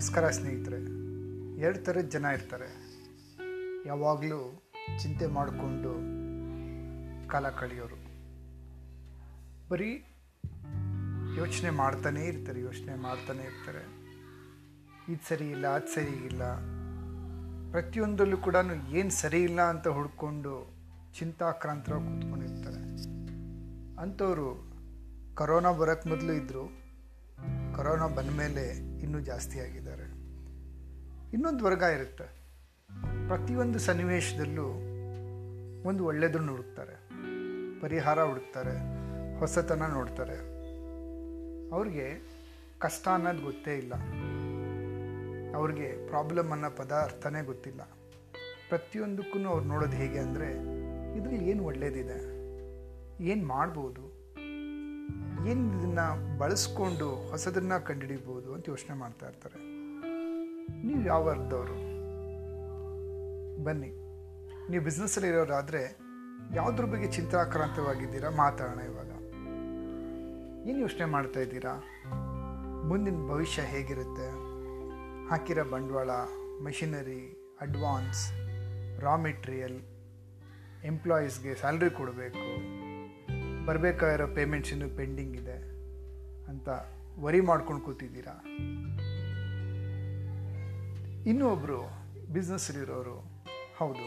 ನಮಸ್ಕಾರ ಸ್ನೇಹಿತರೆ ಎರಡು ಥರದ ಜನ ಇರ್ತಾರೆ. ಯಾವಾಗಲೂ ಚಿಂತೆ ಮಾಡಿಕೊಂಡು ಕಾಲ ಕಳೆಯೋರು. ಬರೀ ಯೋಚನೆ ಮಾಡ್ತಾನೇ ಇರ್ತಾರೆ, ಯೋಚನೆ ಮಾಡ್ತಾನೇ ಇರ್ತಾರೆ. ಇದು ಸರಿ ಇಲ್ಲ, ಅದು ಸರಿ ಇಲ್ಲ. ಪ್ರತಿಯೊಂದರಲ್ಲೂ ಕೂಡ ಏನು ಸರಿ ಇಲ್ಲ ಅಂತ ಹುಡ್ಕೊಂಡು ಚಿಂತಾಕ್ರಾಂತರಾಗಿ ಕೂತ್ಕೊಂಡಿರ್ತಾರೆ. ಅಂಥವರು ಕರೋನಾ ಬರೋಕ್ಕೆ ಮೊದಲು ಇದ್ದರು ಕರೋನಾ ಬಂದ ಮೇಲೆ ಇನ್ನೂ ಜಾಸ್ತಿ ಆಗಿದ್ದಾರೆ. ಇನ್ನೊಂದು ವರ್ಗ ಇರುತ್ತೆ. ಪ್ರತಿಯೊಂದು ಸನ್ನಿವೇಶದಲ್ಲೂ ಒಂದು ಒಳ್ಳೆಯದನ್ನು ಹುಡುಕ್ತಾರೆ. ಪರಿಹಾರ ಹುಡುಕ್ತಾರೆ. ಹೊಸತನ ನೋಡ್ತಾರೆ. ಅವ್ರಿಗೆ ಕಷ್ಟ ಅನ್ನೋದು ಗೊತ್ತೇ ಇಲ್ಲ. ಅವ್ರಿಗೆ ಪ್ರಾಬ್ಲಮ್ ಅನ್ನೋ ಪದ ಅರ್ಥನೇ ಗೊತ್ತಿಲ್ಲ. ಪ್ರತಿಯೊಂದಕ್ಕೂ ಅವ್ರು ನೋಡೋದು ಹೇಗೆ ಅಂದರೆ, ಇದರಲ್ಲಿ ಏನು ಒಳ್ಳೇದಿದೆ? ಏನು ಮಾಡ್ಬೋದು? ಏನು ಇದನ್ನು ಬಳಸ್ಕೊಂಡು ಹೊಸದನ್ನು ಕಂಡುಹಿಡಿಬೋದು ಅಂತ ಯೋಚನೆ ಮಾಡ್ತಾ ಇರ್ತಾರೆ. ನೀವು ಯಾವ ವರ್ಗದವರು? ಬನ್ನಿ. ನೀವು ಬಿಸ್ನೆಸ್ಸಲ್ಲಿ ಇರೋರಾದರೆ ಯಾವುದ್ರ ಬಗ್ಗೆ ಚಿಂತಾಕ್ರಾಂತವಾಗಿದ್ದೀರಾ? ಮಾತಾಡೋಣ ಇವಾಗ. ಏನು ಯೋಚನೆ ಮಾಡ್ತಾ ಇದ್ದೀರಾ? ಮುಂದಿನ ಭವಿಷ್ಯ ಹೇಗಿರುತ್ತೆ? ಹಾಕಿರೋ ಬಂಡವಾಳ ಮೆಷಿನರಿ ಅಡ್ವಾನ್ಸ್ ರಾ ಮೆಟೀರಿಯಲ್ ಎಂಪ್ಲಾಯೀಸ್ಗೆ ಸ್ಯಾಲ್ರಿ ಕೊಡಬೇಕು. ಬರಬೇಕಾಗಿರೋ ಪೇಮೆಂಟ್ಸ್ ಇನ್ನೂ ಪೆಂಡಿಂಗ್ ಇದೆ ಅಂತ ವರಿ ಮಾಡ್ಕೊಂಡು ಕೂತಿದ್ದೀರಾ? ಇನ್ನೂ ಒಬ್ಬರು ಬಿಸ್ನೆಸ್ಸಲ್ಲಿರೋರು ಹೌದು,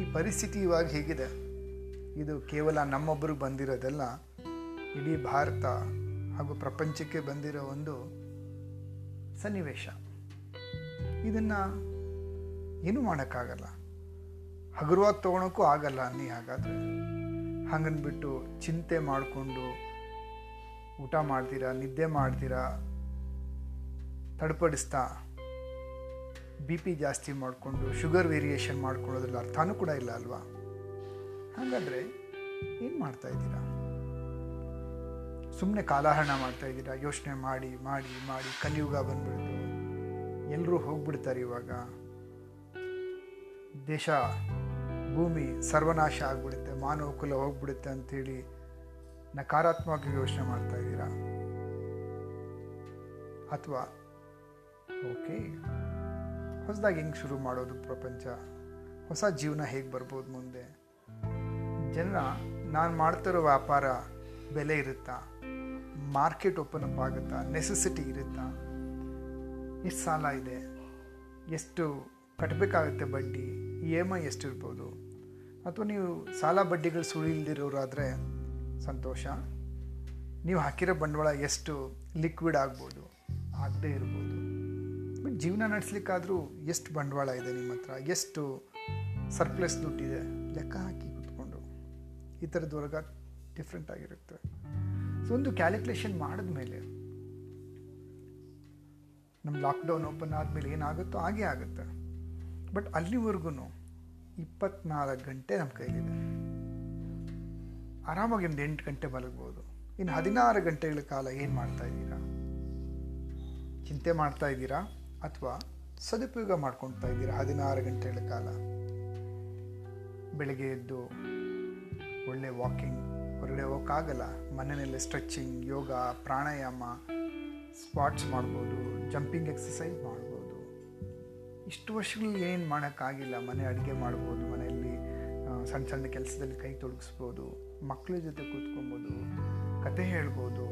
ಈ ಪರಿಸ್ಥಿತಿ ಇವಾಗ ಹೇಗಿದೆ? ಇದು ಕೇವಲ ನಮ್ಮೊಬ್ಬರು ಬಂದಿರೋದಲ್ಲ, ಇಡೀ ಭಾರತ ಹಾಗೂ ಪ್ರಪಂಚಕ್ಕೆ ಬಂದಿರೋ ಒಂದು ಸನ್ನಿವೇಶ. ಇದನ್ನು ಏನೂ ಮಾಡೋಕ್ಕಾಗಲ್ಲ? ಹಗುರವಾಗಿ ತೊಗೊಳಕ್ಕೂ ಆಗಲ್ಲ ನೀ ಹಾಗಾದರೆ. ಹಂಗನ್ಬಿಟ್ಟು ಚಿಂತೆ ಮಾಡಿಕೊಂಡು ಊಟ ಮಾಡ್ತೀರಾ, ನಿದ್ದೆ ಮಾಡ್ತೀರಾ, ತಡ್ಪಡಿಸ್ತಾ ಬಿ ಪಿ ಜಾಸ್ತಿ ಮಾಡಿಕೊಂಡು, ಶುಗರ್ ವೇರಿಯೇಷನ್ ಮಾಡ್ಕೊಳ್ಳೋದ್ರಲ್ಲಿ ಅರ್ಥನೂ ಕೂಡ ಇಲ್ಲ ಅಲ್ವಾ? ಹಾಗಾದರೆ ಏನು ಮಾಡ್ತಾ ಇದ್ದೀರಾ? ಸುಮ್ಮನೆ ಕಾಲಹರಣ ಮಾಡ್ತಾ ಇದ್ದೀರಾ? ಯೋಚನೆ ಮಾಡಿ ಮಾಡಿ ಮಾಡಿ, ಕಲಿಯುಗ ಬಂದ್ಬಿಡ್ತು. ಎಲ್ಲರೂ ಹೋಗ್ಬಿಡ್ತಾರೆ ಇವಾಗ. ದೇಶ ಭೂಮಿ ಸರ್ವನಾಶ ಆಗ್ಬಿಡುತ್ತೆ ಮಾನವ ಕುಲ ಹೋಗ್ಬಿಡುತ್ತೆ ಅಂಥೇಳಿ ನಕಾರಾತ್ಮಕ ಯೋಚನೆ ಮಾಡ್ತಾ ಇದ್ದೀರಾ? ಅಥವಾ ಓಕೆ, ಹೊಸದಾಗಿ ಹೆಂಗೆ ಶುರು ಮಾಡೋದು ಪ್ರಪಂಚ? ಹೊಸ ಜೀವನ ಹೇಗೆ ಬರ್ಬೋದು ಮುಂದೆ? ಜನ, ನಾನು ಮಾಡ್ತಿರೋ ವ್ಯಾಪಾರ ಬೆಲೆ ಇರುತ್ತಾ? ಮಾರ್ಕೆಟ್ ಓಪನ್ ಅಪ್ ಆಗುತ್ತಾ? ನೆಸೆಸಿಟಿ ಇರುತ್ತಾ? ಎಷ್ಟು ಸಾಲ ಇದೆ? ಎಷ್ಟು ಕಟ್ಟಬೇಕಾಗುತ್ತೆ ಬಡ್ಡಿ? ಇ ಎಂ ಐ ಎಷ್ಟಿರ್ಬೋದು ಅಥವಾ ನೀವು ಸಾಲ ಬಡ್ಡಿಗಳು ಸುಳಿಲ್ದಿರೋರಾದರೆ ಸಂತೋಷ. ನೀವು ಹಾಕಿರೋ ಬಂಡವಾಳ ಎಷ್ಟು ಲಿಕ್ವಿಡ್ ಆಗ್ಬೋದು? ಆಗದೇ ಇರ್ಬೋದು. ಬಟ್ ಜೀವನ ನಡೆಸ್ಲಿಕ್ಕಾದರೂ ಎಷ್ಟು ಬಂಡವಾಳ ಇದೆ ನಿಮ್ಮ ಹತ್ರ? ಎಷ್ಟು ಸರ್ಪ್ಲಸ್ ದುಡ್ಡಿದೆ? ಲೆಕ್ಕ ಹಾಕಿ ಕುತ್ಕೊಂಡು. ಈ ಥರದ ವರ್ಗ ಡಿಫ್ರೆಂಟ್ ಆಗಿರುತ್ತೆ. ಸೊ ಒಂದು ಕ್ಯಾಲ್ಕುಲೇಷನ್ ಮಾಡಿದ್ಮೇಲೆ ನಮ್ಮ ಲಾಕ್ಡೌನ್ ಓಪನ್ ಆದಮೇಲೆ ಏನಾಗುತ್ತೋ ಹಾಗೇ ಆಗುತ್ತೆ. ಬಟ್ ಅಲ್ಲಿವರೆಗೂ ಇಪ್ಪತ್ನಾಲ್ಕು ಗಂಟೆ ನಮ್ಮ ಕೈಲಿದೆ. ಆರಾಮಾಗಿ ಒಂದು ಎಂಟು ಗಂಟೆ ಮಲಗ್ಬೋದು. ಇನ್ನು ಹದಿನಾರು ಗಂಟೆಗಳ ಕಾಲ ಏನು ಮಾಡ್ತಾ ಇದ್ದೀರಾ? ಚಿಂತೆ ಮಾಡ್ತಾ ಇದ್ದೀರಾ? ಅಥವಾ ಸದುಪಯೋಗ ಮಾಡ್ಕೊಳ್ತಾ ಇದ್ದೀರಾ ಹದಿನಾರು ಗಂಟೆಗಳ ಕಾಲ? ಬೆಳಗ್ಗೆ ಎದ್ದು ಒಳ್ಳೆ ವಾಕಿಂಗ್, ಹೊರಗಡೆ ಹೋಗೋಕ್ಕಾಗಲ್ಲ ಮನೆಯಲ್ಲೇ ಸ್ಟ್ರೆಚಿಂಗ್ ಯೋಗ, ಪ್ರಾಣಾಯಾಮ ಸ್ಪಾಟ್ಸ್ ಮಾಡ್ಬೋದು ಜಂಪಿಂಗ್ ಎಕ್ಸಸೈಸ್ ಮಾಡ್ಬೋದು. ಇಷ್ಟು ವರ್ಷಗಳು ಏನು ಮಾಡೋಕ್ಕಾಗಿಲ್ಲ. ಮನೆ ಅಡುಗೆ ಮಾಡ್ಬೋದು, ಮನೆಯಲ್ಲಿ ಸಣ್ಣ ಸಣ್ಣ ಕೆಲಸದಲ್ಲಿ ಕೈ ತೊಡಗಿಸ್ಬೋದು ಮಕ್ಕಳ ಜೊತೆ ಕೂತ್ಕೊಬೋದು, ಕತೆ ಹೇಳ್ಬೋದು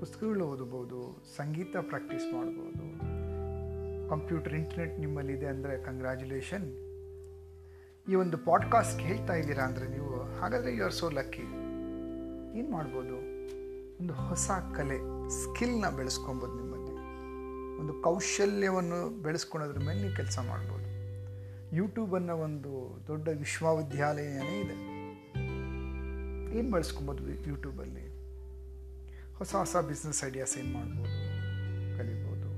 ಪುಸ್ತಕಗಳು ಓದ್ಬೋದು, ಸಂಗೀತ ಪ್ರಾಕ್ಟೀಸ್ ಮಾಡ್ಬೋದು. ಕಂಪ್ಯೂಟರ್, ಇಂಟರ್ನೆಟ್ ನಿಮ್ಮಲ್ಲಿದೆ ಅಂದರೆ ಕಂಗ್ರ್ಯಾಚುಲೇಷನ್ ಈ ಒಂದು ಪಾಡ್ಕಾಸ್ಟ್ ಹೇಳ್ತಾ ಇದ್ದೀರಾ ಅಂದರೆ ನೀವು, ಹಾಗಾದರೆ ಯು ಆರ್ ಸೋ ಲಕ್ಕಿ ಏನು ಮಾಡ್ಬೋದು? ಒಂದು ಹೊಸ ಕಲೆ ಸ್ಕಿಲ್ನ ಬೆಳೆಸ್ಕೊಬೋದು ನಿಮ್ಮಲ್ಲಿ. ಒಂದು ಕೌಶಲ್ಯವನ್ನು ಬೆಳೆಸ್ಕೊಳೋದ್ರ ಮೇಲೆ ನೀವು ಕೆಲಸ ಮಾಡ್ಬೋದು. ಯೂಟ್ಯೂಬ್ ಅನ್ನೋ ಒಂದು ದೊಡ್ಡ ವಿಶ್ವವಿದ್ಯಾಲಯನೇ ಇದೆ. ಏನು ಬಳಸ್ಕೊಬೋದು ಯೂಟ್ಯೂಬಲ್ಲಿ ಹೊಸ ಹೊಸ ಬಿಸ್ನೆಸ್ ಐಡಿಯಾಸ್ ಏನು ಮಾಡ್ಬೋದು? ಕಲಿಬೋದು.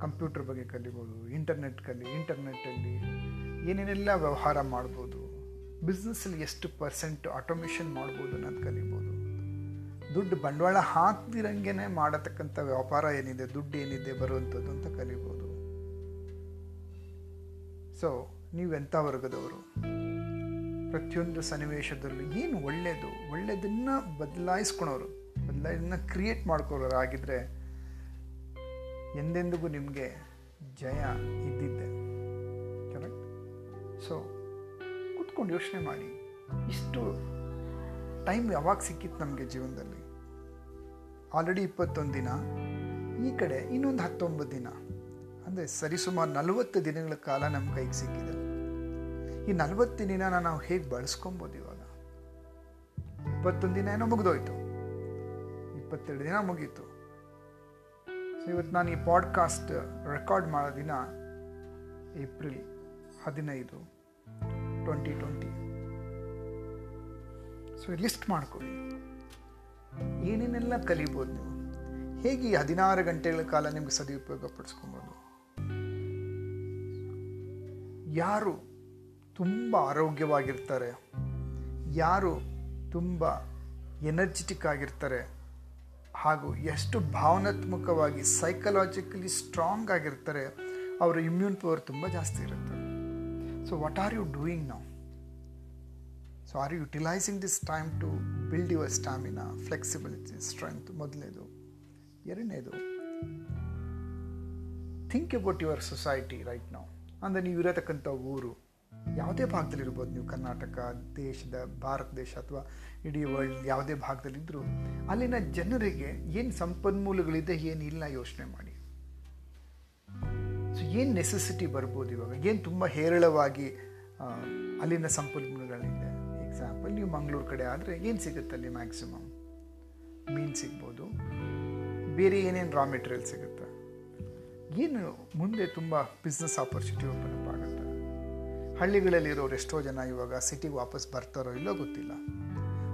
ಕಂಪ್ಯೂಟರ್ ಬಗ್ಗೆ ಕಲಿಬೋದು. ಇಂಟರ್ನೆಟ್ ಕಲಿ ಇಂಟರ್ನೆಟ್ಟಲ್ಲಿ ಏನೇನೆಲ್ಲ ವ್ಯವಹಾರ ಮಾಡ್ಬೋದು? ಬಿಸ್ನೆಸ್ಸಲ್ಲಿ ಎಷ್ಟು ಪರ್ಸೆಂಟ್ ಆಟೋಮೇಷನ್ ಮಾಡ್ಬೋದು ಅನ್ನೋದು ಕಲಿಬೋದು. ದುಡ್ಡು ಬಂಡವಾಳ ಹಾಕ್ದಿರಂಗೆ ಮಾಡತಕ್ಕಂಥ ವ್ಯಾಪಾರ ಏನಿದೆ, ದುಡ್ಡು ಏನಿದೆ, ಬರುವಂಥದ್ದು ಅಂತ ಕಲಿಬೋದು. ಸೊ ನೀವೆಂಥ ವರ್ಗದವರು? ಪ್ರತಿಯೊಂದು ಸನ್ನಿವೇಶದಲ್ಲೂ ಏನು ಒಳ್ಳೆಯದು ಒಳ್ಳೆಯದನ್ನು ಬದಲಾಯಿಸ್ಕೊಳೋರು ಬದಲಾಯಿಸನ್ನ ಕ್ರಿಯೇಟ್ ಮಾಡ್ಕೊಳೋರು ಆಗಿದ್ರೆ ಎಂದೆಂದಿಗೂ ನಿಮಗೆ ಜಯ ಇದ್ದಿದ್ದೆ. ಕರೆಕ್ಟ್ ಸೊ ಕೂತ್ಕೊಂಡು ಯೋಚನೆ ಮಾಡಿ. ಇಷ್ಟು ಟೈಮ್ ಯಾವಾಗ ಸಿಕ್ಕಿತ್ತು ನಮಗೆ ಜೀವನದಲ್ಲಿ? ಆಲ್ರೆಡಿ ಇಪ್ಪತ್ತೊಂದು ದಿನ, ಈ ಕಡೆ ಇನ್ನೊಂದು ಹತ್ತೊಂಬತ್ತು ದಿನ. ಅಂದರೆ ಸರಿಸುಮಾರು ನಲವತ್ತು ದಿನಗಳ ಕಾಲ ನಮ್ಮ ಕೈಗೆ ಸಿಕ್ಕಿದೆ. ಈ ನಲವತ್ತು ದಿನ ನಾವು ಹೇಗೆ ಬಳಸ್ಕೊಬೋದು ಇವಾಗ? ಇಪ್ಪತ್ತೊಂದು ದಿನ ಏನೋ ಮುಗಿದೋಯ್ತು. ಇಪ್ಪತ್ತೆರಡು ದಿನ ಮುಗೀತು. ಸೊ ಇವತ್ತು ನಾನು ಈ ಪಾಡ್ಕಾಸ್ಟ್ ರೆಕಾರ್ಡ್ ಮಾಡೋ ದಿನ ಏಪ್ರಿಲ್ ಹದಿನೈದು ಟ್ವೆಂಟಿ ಟ್ವೆಂಟಿ ಸೊ ಲಿಸ್ಟ್ ಮಾಡ್ಕೊಳ್ಳಿ. ಏನೇನೆಲ್ಲ ಕಲಿಬೋದು ನೀವು? ಹೇಗೆ ಹದಿನಾರು ಗಂಟೆಗಳ ಕಾಲ ನಿಮ್ಗೆ ಸದುಪಯೋಗ ಪಡಿಸ್ಕೊಬೋದು? ಯಾರು ತುಂಬ ಆರೋಗ್ಯವಾಗಿರ್ತಾರೆ? ಯಾರು ತುಂಬ ಎನರ್ಜೆಟಿಕ್ ಆಗಿರ್ತಾರೆ? ಹಾಗೂ ಎಷ್ಟು ಭಾವನಾತ್ಮಕವಾಗಿ ಸೈಕಲಾಜಿಕಲಿ ಸ್ಟ್ರಾಂಗ್ ಆಗಿರ್ತಾರೆ? ಅವರ ಇಮ್ಯೂನ್ ಪವರ್ ತುಂಬ ಜಾಸ್ತಿ ಇರುತ್ತೆ. So what are you doing ನಾವು so are utilizing this time to build your stamina flexibility strength ಮೊದಲನೇದು ಎರಡನೇದು think about your society right ನಾವು ಅಂದರೆ ನೀವು ಇರತಕ್ಕಂಥ ಊರು, ಯಾವುದೇ ಭಾಗದಲ್ಲಿರ್ಬೋದು ನೀವು, ಕರ್ನಾಟಕ, ದೇಶದ, ಭಾರತ ದೇಶ ಅಥವಾ ಇಡೀ ವರ್ಲ್ಡ್ ಯಾವುದೇ ಭಾಗದಲ್ಲಿದ್ದರೂ ಅಲ್ಲಿನ ಜನರಿಗೆ ಏನು ಸಂಪನ್ಮೂಲಗಳಿದೆ ಏನಿಲ್ಲ ಯೋಚನೆ ಮಾಡಿ. ಸೊ ಏನು ನೆಸೆಸಿಟಿ ಬರ್ಬೋದು ಇವಾಗ? ಏನು ತುಂಬ ಹೇರಳವಾಗಿ ಅಲ್ಲಿನ ಸಂಪನ್ಮೂಲಗಳಿದೆ ಎಕ್ಸಾಂಪಲ್ ನೀವು ಮಂಗಳೂರು ಕಡೆ ಆದರೆ ಏನು ಸಿಗುತ್ತೆ ಅಲ್ಲಿ ಮ್ಯಾಕ್ಸಿಮಮ್ ಮೀನು ಸಿಗ್ಬೋದು. ಬೇರೆ ಏನೇನು ರಾ ಮೆಟೀರಿಯಲ್ ಸಿಗುತ್ತೆ? ಏನು ಮುಂದೆ ತುಂಬ ಬಿಸ್ನೆಸ್ ಆಪರ್ಚುನಿಟಿ ಓಪನ್ ಅಪ್ ಆಗುತ್ತೆ? ಹಳ್ಳಿಗಳಲ್ಲಿರೋರು ಎಷ್ಟೋ ಜನ ಇವಾಗ ಸಿಟಿಗೆ ವಾಪಸ್ ಬರ್ತಾರೋ ಇಲ್ಲೋ ಗೊತ್ತಿಲ್ಲ.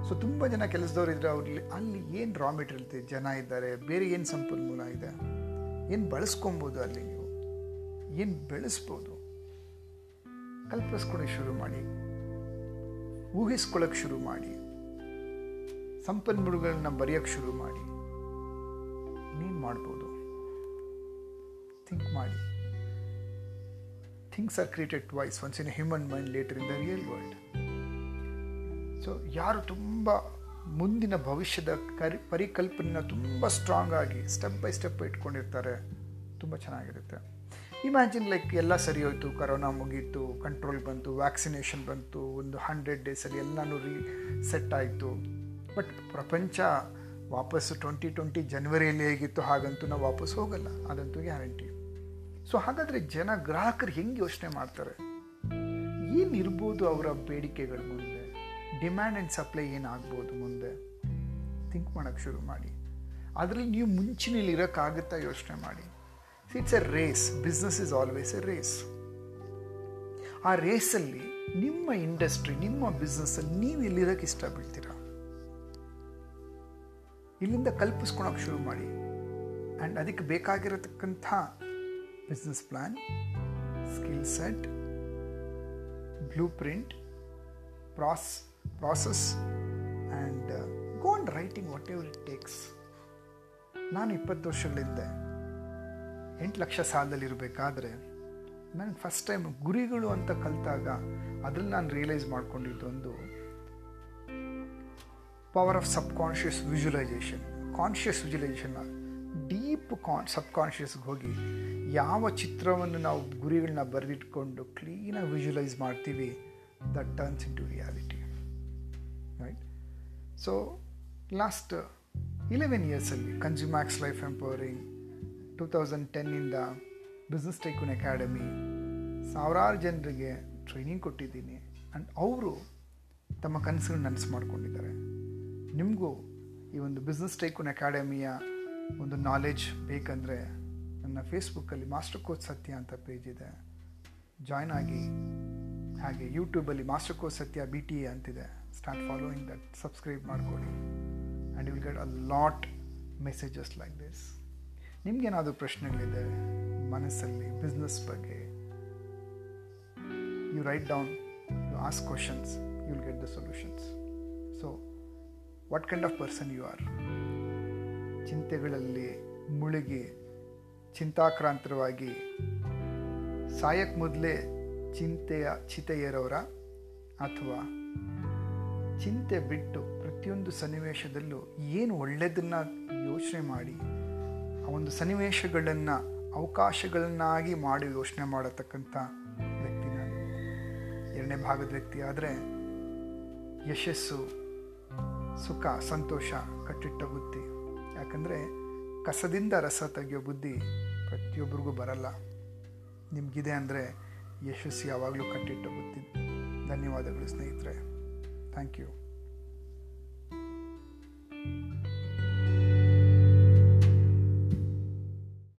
ಸೊ ತುಂಬ ಜನ ಕೆಲಸದವ್ರು ಇದ್ದರೆ ಅವ್ರಲ್ಲಿ ಅಲ್ಲಿ ಏನು ರಾ ಮೆಟೀರಿಯಲ್ ಇದೆ ಜನ ಇದ್ದಾರೆ, ಬೇರೆ ಏನು ಸಂಪನ್ಮೂಲ ಇದೆ? ಏನು ಬಳಸ್ಕೊಬೋದು ಅಲ್ಲಿ ನೀವು? ಏನು ಬೆಳೆಸ್ಬೋದು? ಕಲ್ಪಿಸ್ಕೊಡಿ ಶುರು ಮಾಡಿ. ಊಹಿಸ್ಕೊಳ್ಳೋಕೆ ಶುರು ಮಾಡಿ. ಸಂಪನ್ಮೂಲಗಳನ್ನ ಬರೆಯೋಕ್ಕೆ ಶುರು ಮಾಡಿ. ನೀನು ಮಾಡ್ಬೋದು. ಥಿಂಕ್ ಮಾಡಿ. Things are created twice once in human mind later in the real world so ಯಾರು ತುಂಬ ಮುಂದಿನ ಭವಿಷ್ಯದ ಕರಿ, ಪರಿಕಲ್ಪನೆನ ತುಂಬ ಸ್ಟ್ರಾಂಗ್ ಆಗಿ ಸ್ಟೆಪ್ ಬೈ ಸ್ಟೆಪ್ ಇಟ್ಕೊಂಡಿರ್ತಾರೆ, ತುಂಬ ಚೆನ್ನಾಗಿರುತ್ತೆ. ಇಮ್ಯಾಜಿನ್ ಲೈಕ್ ಎಲ್ಲ ಸರಿ ಹೋಯಿತು ಕರೋನಾ ಮುಗೀತು ಕಂಟ್ರೋಲ್ ಬಂತು ವ್ಯಾಕ್ಸಿನೇಷನ್ ಬಂತು, ಒಂದು ಹಂಡ್ರೆಡ್ ಡೇಸಲ್ಲಿ ಎಲ್ಲನೂ ರೀ ಸೆಟ್ ಆಯಿತು. ಬಟ್ ಪ್ರಪಂಚ ವಾಪಸ್ಸು ಟ್ವೆಂಟಿ ಟ್ವೆಂಟಿ ಜನ್ವರಿಯಲ್ಲಿ ಹೇಗಿತ್ತು, ಹಾಗಂತೂ ನಾವು ವಾಪಸ್ ಹೋಗಲ್ಲ. ಅದಂತೂ ಗ್ಯಾರಂಟಿ ಸೊ ಹಾಗಾದರೆ ಜನ ಗ್ರಾಹಕರು ಹೆಂಗೆ ಯೋಚನೆ ಮಾಡ್ತಾರೆ? ಏನಿರ್ಬೋದು ಅವರ ಬೇಡಿಕೆಗಳ ಮುಂದೆ? ಡಿಮ್ಯಾಂಡ್ ಆ್ಯಂಡ್ ಸಪ್ಲೈ ಏನಾಗ್ಬೋದು ಮುಂದೆ? ಥಿಂಕ್ ಮಾಡೋಕ್ಕೆ ಶುರು ಮಾಡಿ. ಅದರಲ್ಲಿ ನೀವು ಮುಂಚಿನಲ್ಲಿ ಇರೋಕ್ಕಾಗುತ್ತಾ ಯೋಚನೆ ಮಾಡಿ. It's a race business is always a race ಆ ರೇಸಲ್ಲಿ ನಿಮ್ಮ ಇಂಡಸ್ಟ್ರಿ ನಿಮ್ಮ ಬಿಸ್ನೆಸ್ಸಲ್ಲಿ ನೀವು ಎಲ್ಲಿರೋಕ್ಕೆ ಇಷ್ಟಪಡ್ತೀರಾ? ಇಲ್ಲಿಂದ ಕಲ್ಪಿಸ್ಕೊಳಕ್ಕೆ ಶುರು ಮಾಡಿ. ಆ್ಯಂಡ್ ಅದಕ್ಕೆ ಬೇಕಾಗಿರತಕ್ಕಂಥ business plan skill set blueprint pros process and go on writing whatever it takes ನಾನು ಇಪ್ಪತ್ತು ವರ್ಷಗಳಿಂದ ಎಂಟು ಲಕ್ಷ ಸಾಲದಲ್ಲಿರಬೇಕಾದ್ರೆ ನನಗೆ ಫಸ್ಟ್ ಟೈಮ್ ಗುರಿಗಳು ಅಂತ ಕಲಿತಾಗ ಅದ್ರಲ್ಲಿ ನಾನು realise ಮಾಡ್ಕೊಂಡಿದ್ದೊಂದು power of subconscious visualization conscious ವಿಜುವಲೈಸೇಷನ್ನ deep ಕಾನ್ ಸಬ್ ಕಾನ್ಷಿಯಸ್ಗೆ ಹೋಗಿ ಯಾವ ಚಿತ್ರವನ್ನು ನಾವು ಗುರಿಗಳನ್ನ ಬರೆದಿಟ್ಕೊಂಡು ಕ್ಲೀನಾಗಿ ವಿಜುವಲೈಸ್ ಮಾಡ್ತೀವಿ that turns into reality right so last eleven ಇಯರ್ಸಲ್ಲಿ Consumax life empowering two thousand ಟೆನ್ನಿಂದ business tycoon academy ಸಾವಿರಾರು ಜನರಿಗೆ ಟ್ರೈನಿಂಗ್ ಕೊಟ್ಟಿದ್ದೀನಿ. ಆ್ಯಂಡ್ ಅವರು ತಮ್ಮ ಕನಸುಗಳನ್ನ ನನಸು ಮಾಡ್ಕೊಂಡಿದ್ದಾರೆ. ನಿಮಗೂ ಈ ಒಂದು ಬಿಸ್ನೆಸ್ ಟೈಕೂನ್ ಅಕಾಡೆಮಿಯ ಒಂದು ನಾಲೆಜ್ ಬೇಕಂದರೆ ನನ್ನ ಫೇಸ್ಬುಕ್ಕಲ್ಲಿ ಮಾಸ್ಟರ್ ಕೋಚ್ ಸತ್ಯ ಅಂತ ಪೇಜ್ ಇದೆ. ಜಾಯ್ನ್ ಆಗಿ ಹಾಗೆ ಯೂಟ್ಯೂಬಲ್ಲಿ master coach Satya B T A ಅಂತಿದೆ. ಸ್ಟಾರ್ಟ್ ಫಾಲೋಯಿಂಗ್ ದಟ್ ಸಬ್ಸ್ಕ್ರೈಬ್ ಮಾಡ್ಕೊಳ್ಳಿ. And will get a lot messages like this ನಿಮಗೇನಾದರೂ ಪ್ರಶ್ನೆಗಳಿದೆ ಮನಸ್ಸಲ್ಲಿ ಬಿಸ್ನೆಸ್ ಬಗ್ಗೆ? You write down you ask questions you will get the solutions so what kind of person you are ಚಿಂತೆಗಳಲ್ಲಿ ಮುಳುಗಿ, ಚಿಂತಾಕ್ರಾಂತರವಾಗಿ ಸಾಯಕ್ಕೆ ಮೊದಲೇ ಚಿಂತೆಯ ಚಿತೆಯರವರ ಅಥವಾ ಚಿಂತೆ ಬಿಟ್ಟು ಪ್ರತಿಯೊಂದು ಸನ್ನಿವೇಶದಲ್ಲೂ ಏನು ಒಳ್ಳೆಯದನ್ನು ಯೋಚನೆ ಮಾಡಿ ಆ ಒಂದು ಸನ್ನಿವೇಶಗಳನ್ನು, ಅವಕಾಶಗಳನ್ನಾಗಿ ಮಾಡಿ ಯೋಚನೆ ಮಾಡತಕ್ಕಂಥ ವ್ಯಕ್ತಿ ನಾನು. ಎರಡನೇ ಭಾಗದ ವ್ಯಕ್ತಿ ಆದರೆ ಯಶಸ್ಸು, ಸುಖ, ಸಂತೋಷ, ಕಟ್ಟಿಟ್ಟ ಬುದ್ಧಿ. ಯಾಕಂದರೆ ಕಸದಿಂದ ರಸ ತೆಗೆಯೋ ಬುದ್ಧಿ ಪ್ರತಿಯೊಬ್ಬರಿಗೂ ಬರಲ್ಲ. ನಿಮಗಿದೆ ಅಂದರೆ ಯಶಸ್ಸು ಯಾವಾಗಲೂ ಕಟ್ಟಿಟ್ಟ ಬುದ್ಧಿ. ಧನ್ಯವಾದಗಳು ಸ್ನೇಹಿತರೆ. Thank you.